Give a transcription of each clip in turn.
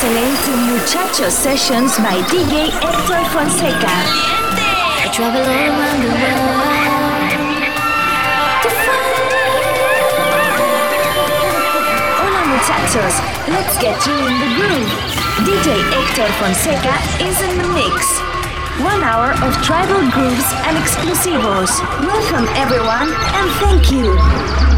listening to Muchachos Sessions by DJ Hector Fonseca. I travel all around the world muchachos, let's get you in the groove. DJ Hector Fonseca is in the mix. One hour of tribal grooves and exclusivos. Welcome everyone and thank you.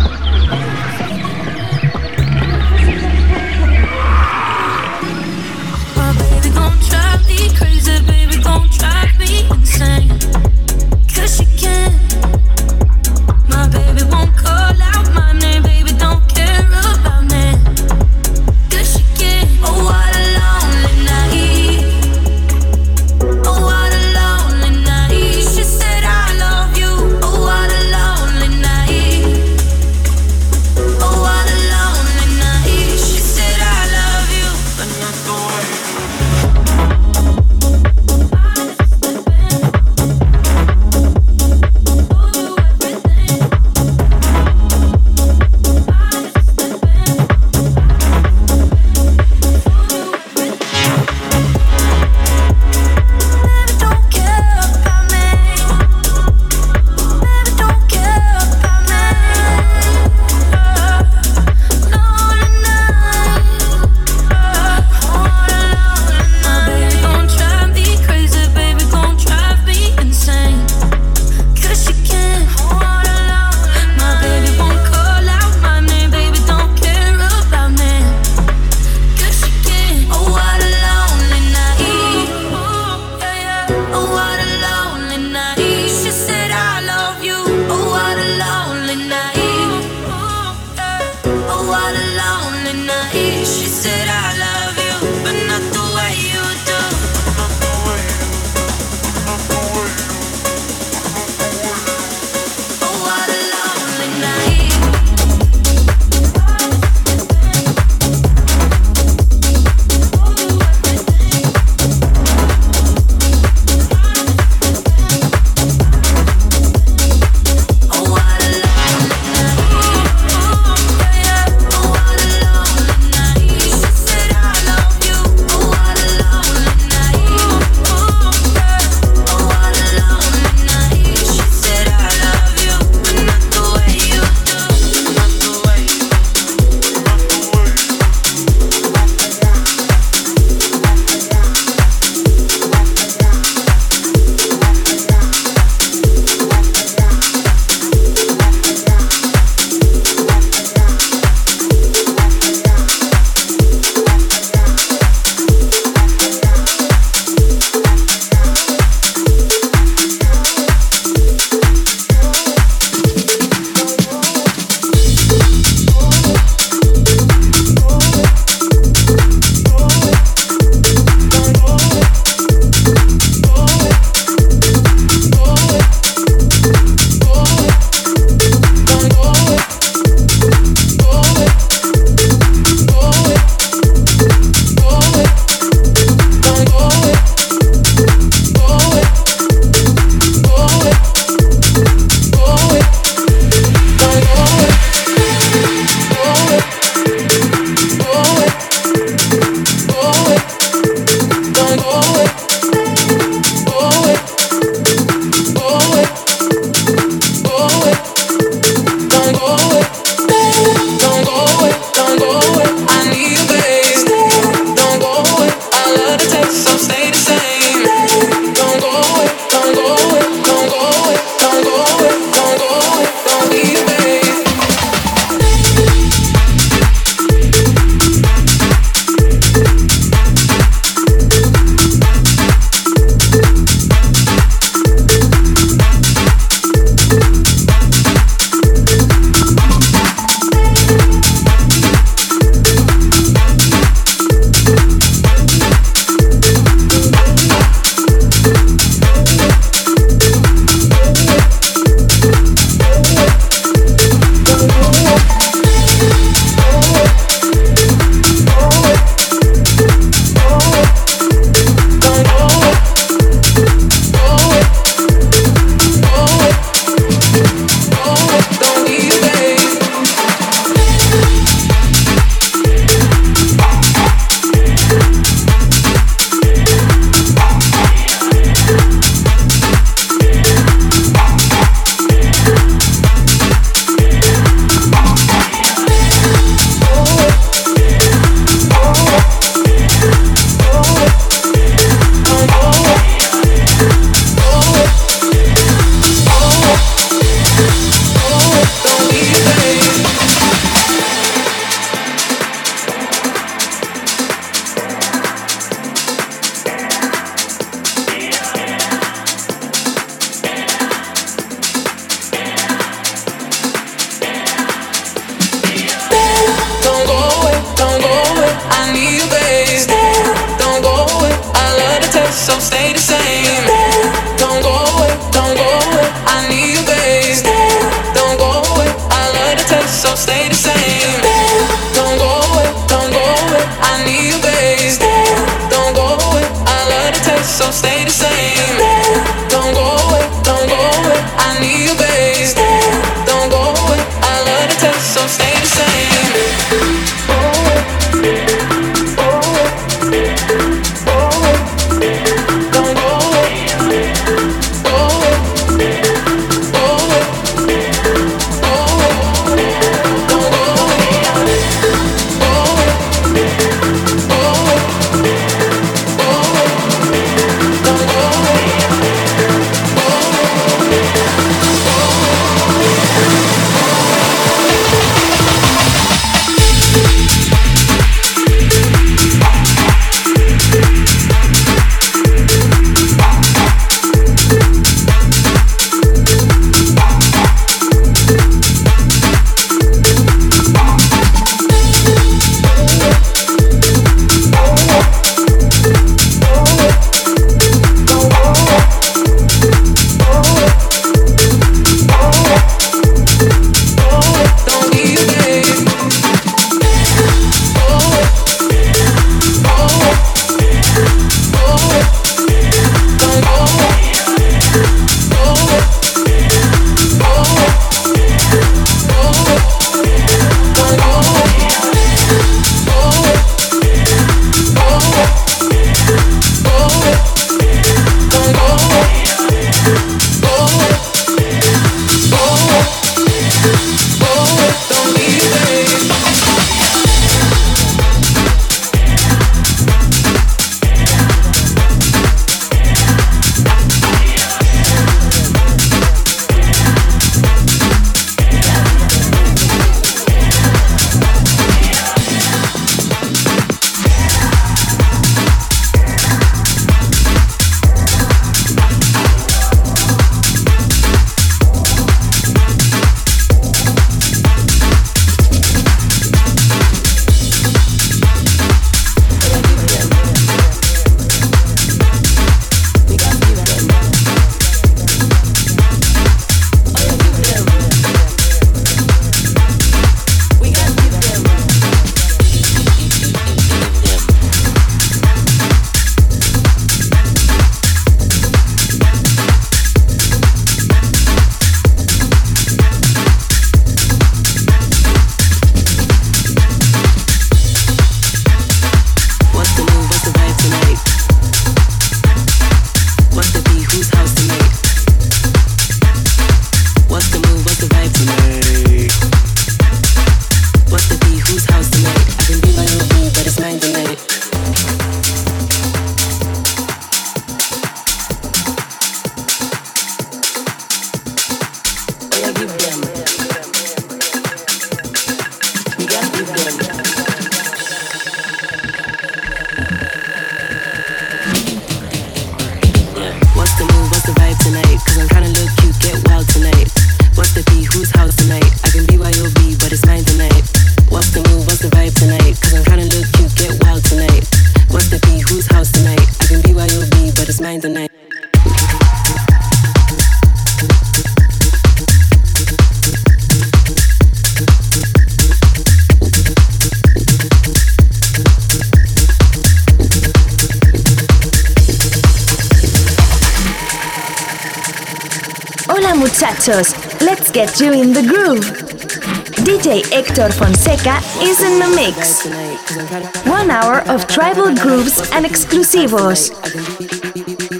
Exclusivos.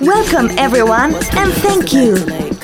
Welcome everyone and thank you.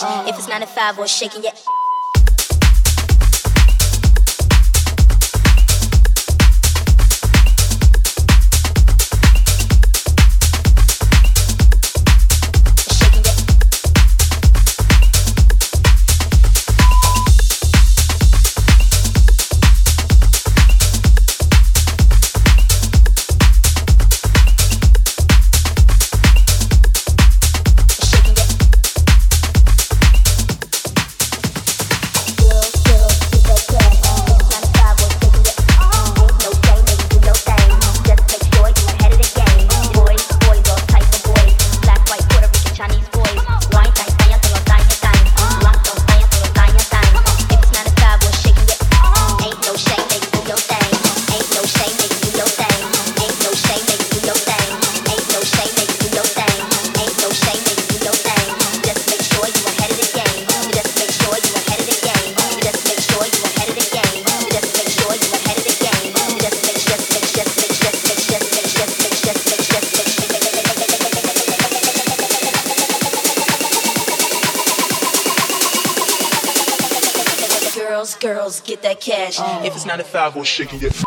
Cash. If it's nine to five or shaking your If it's 95, we're shaking it.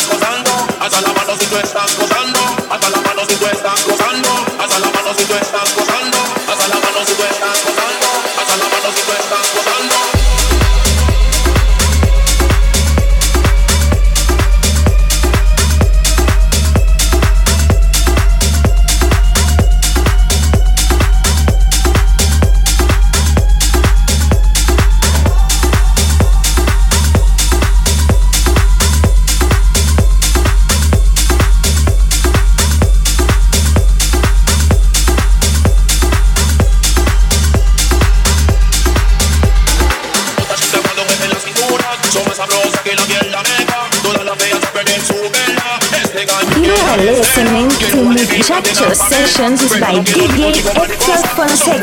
las cosas by DJ Hector Fonseca.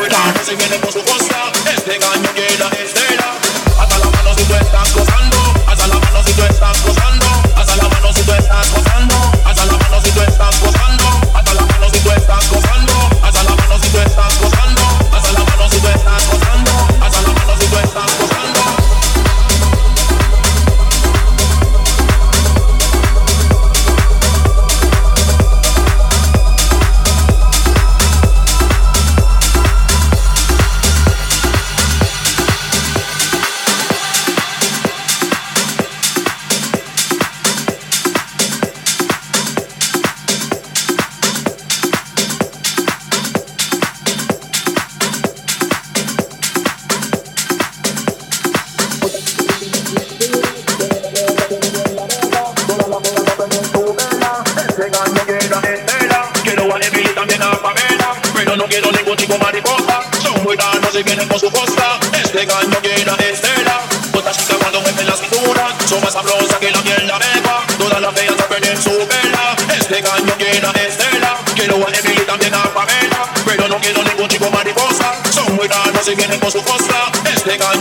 se vienen con su costra. Este gallo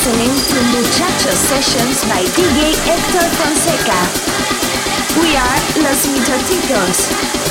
listening to Muchacho Sessions by DJ Hector Fonseca. We are Los Mitotitos.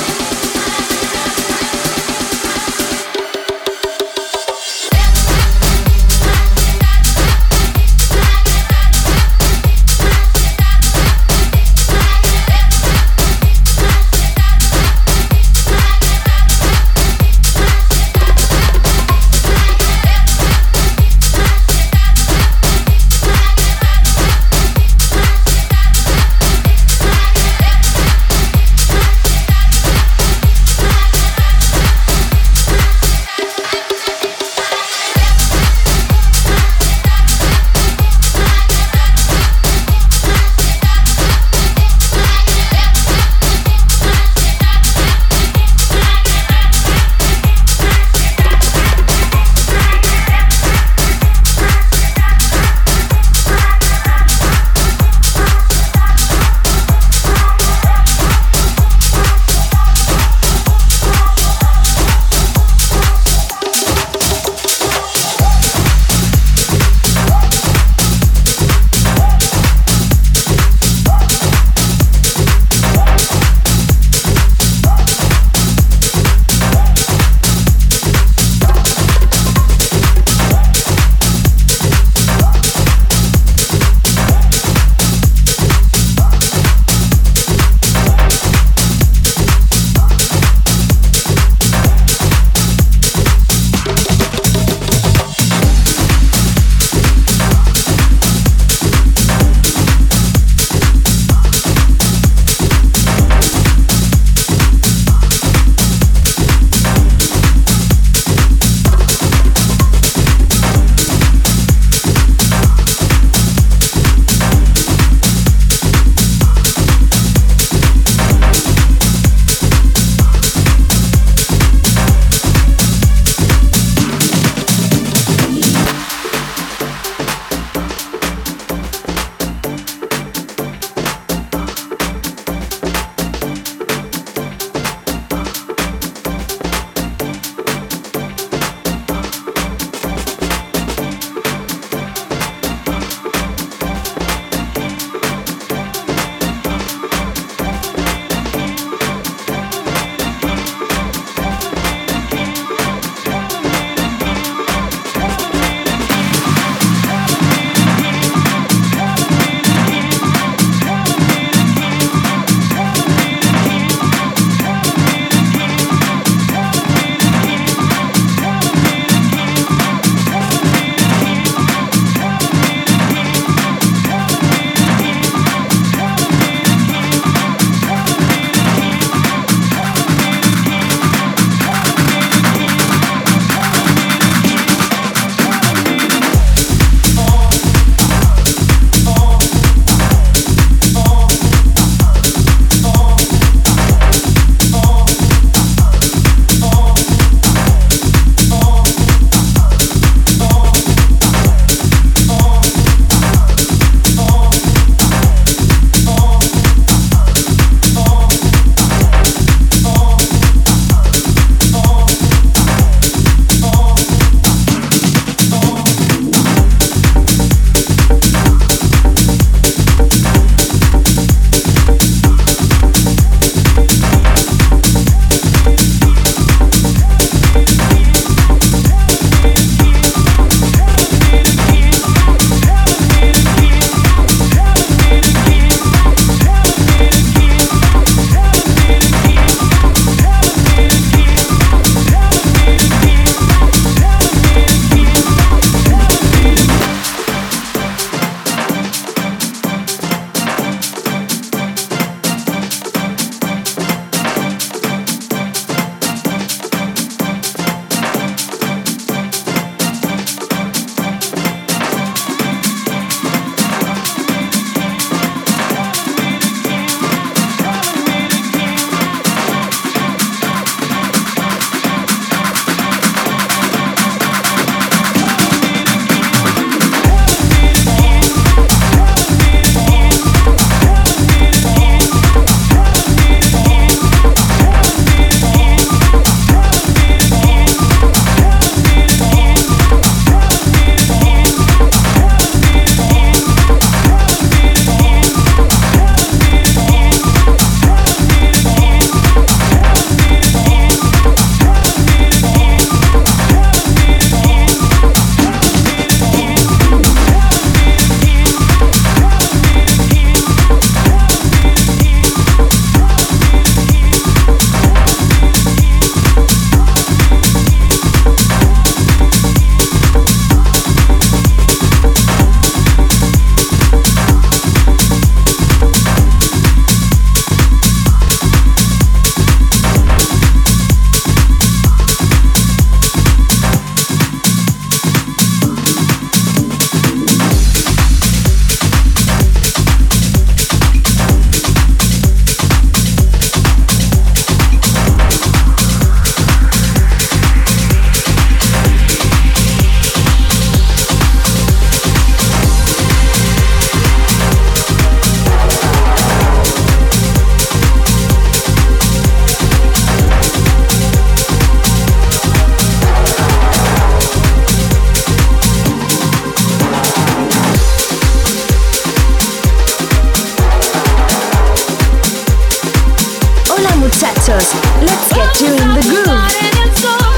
You the groove.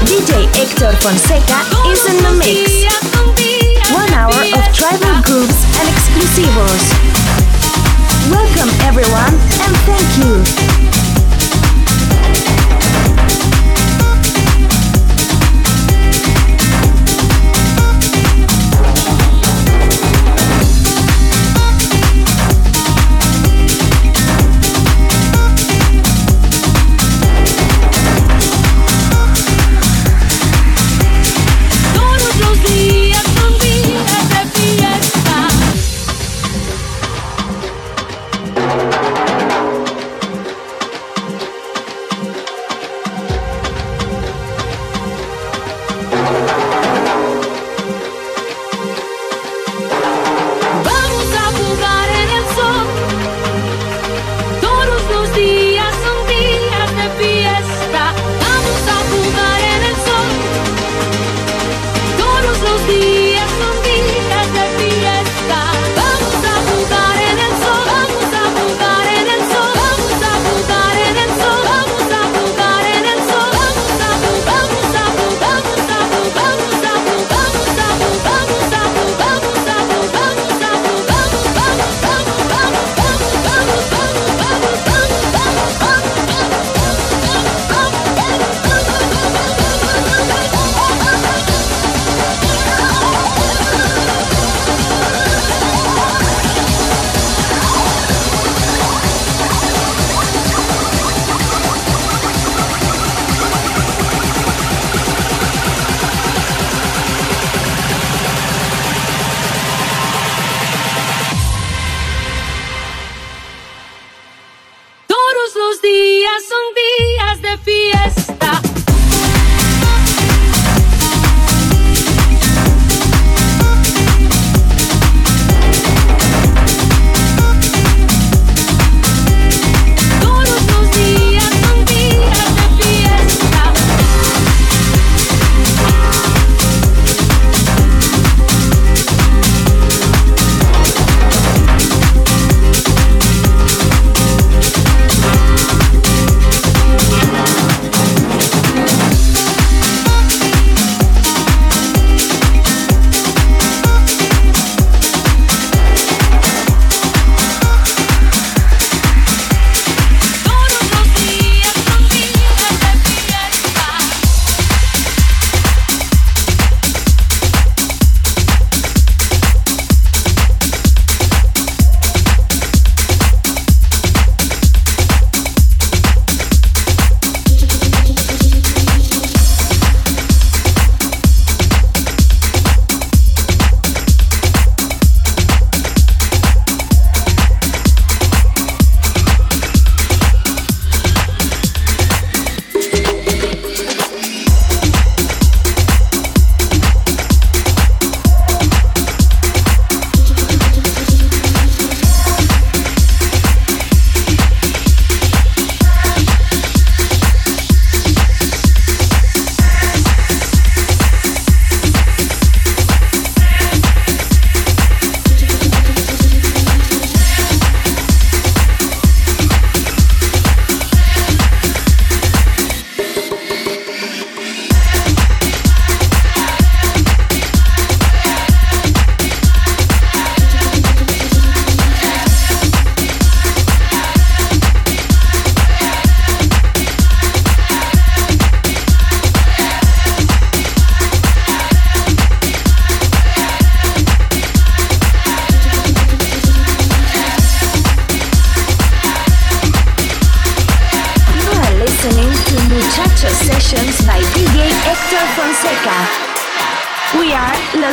DJ Hector Fonseca is in the mix. One hour of tribal grooves and exclusivos. Welcome everyone and thank you.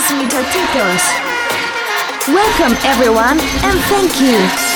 tickers. Welcome everyone and thank you.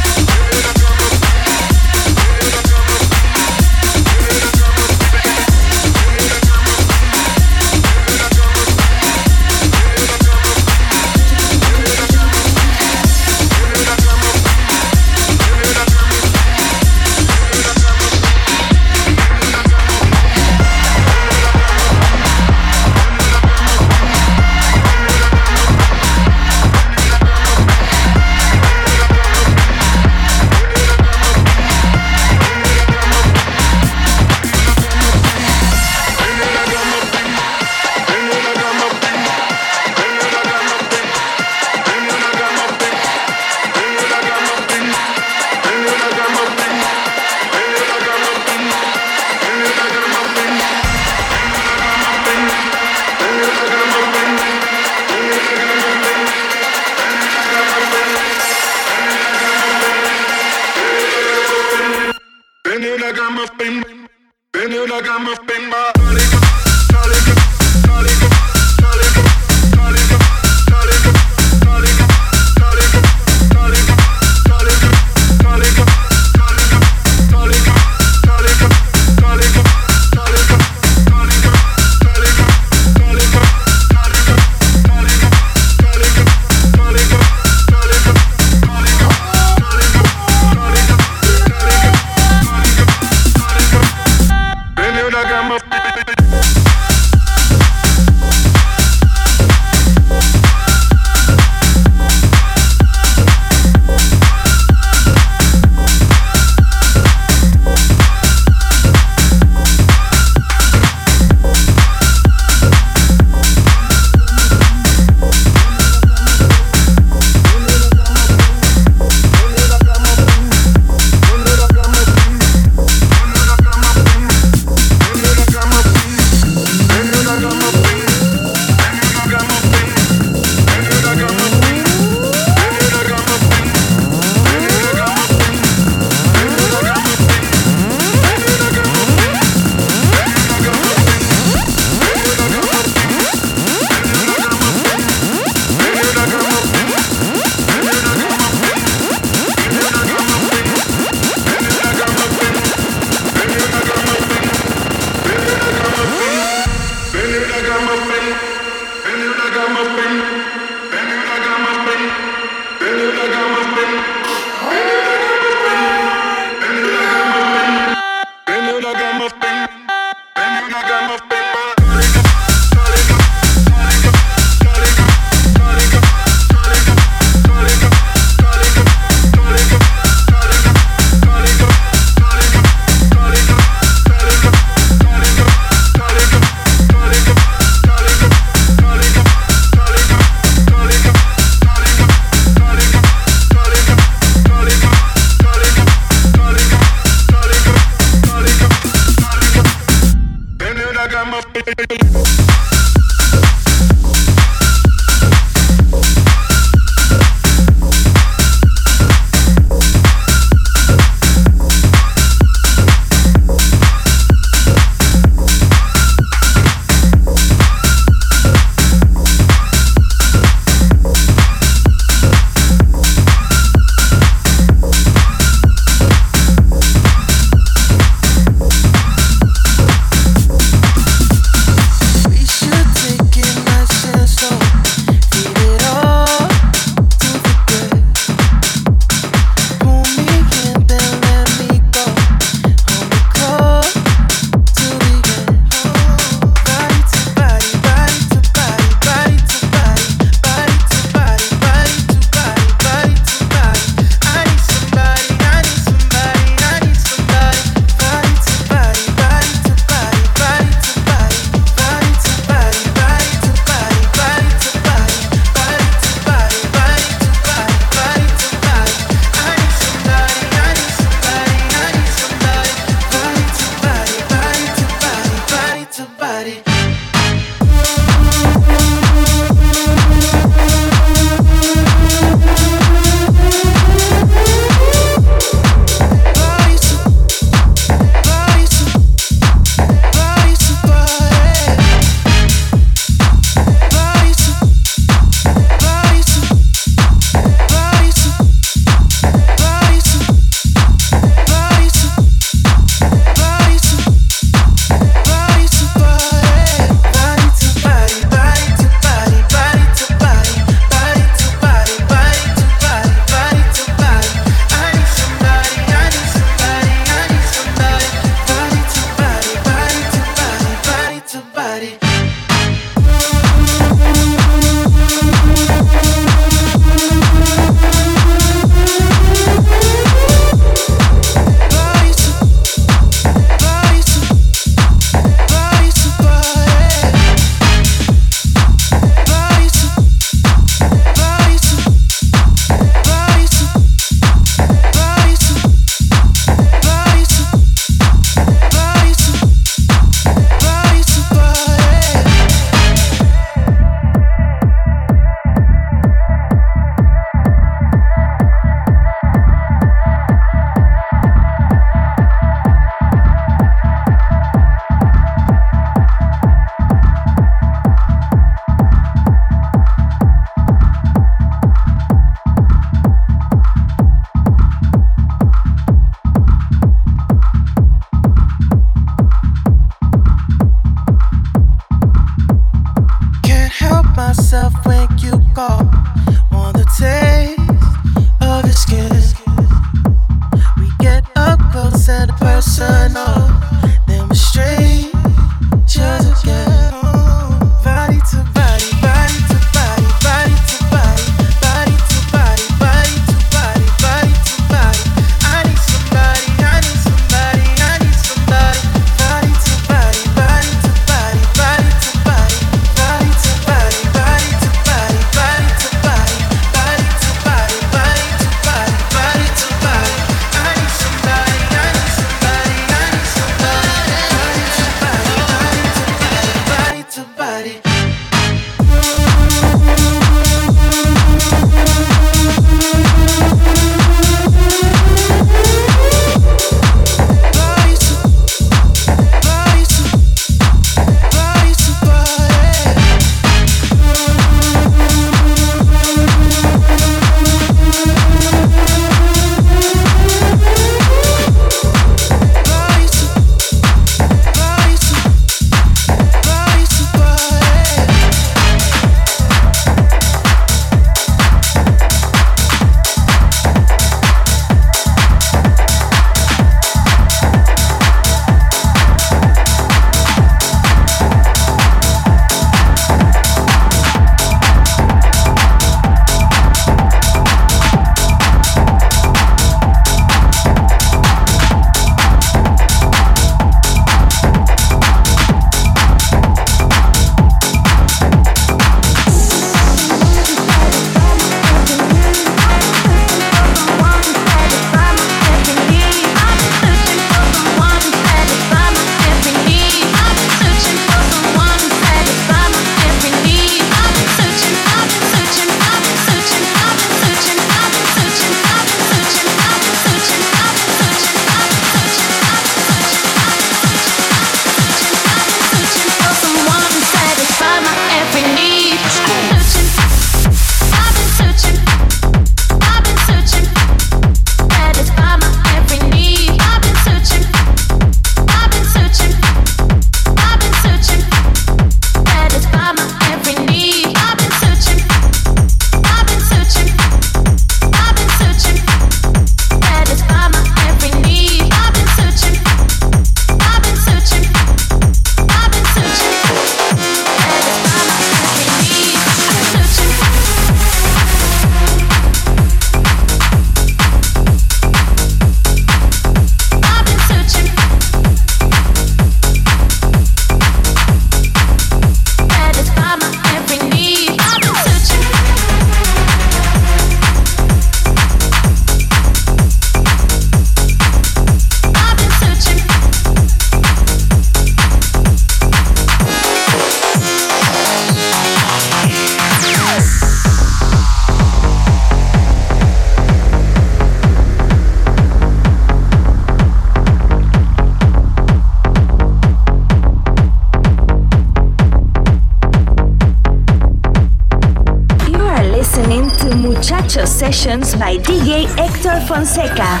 Fonseca.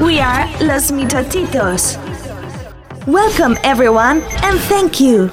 We are Los Mitotitos. Welcome everyone and thank you.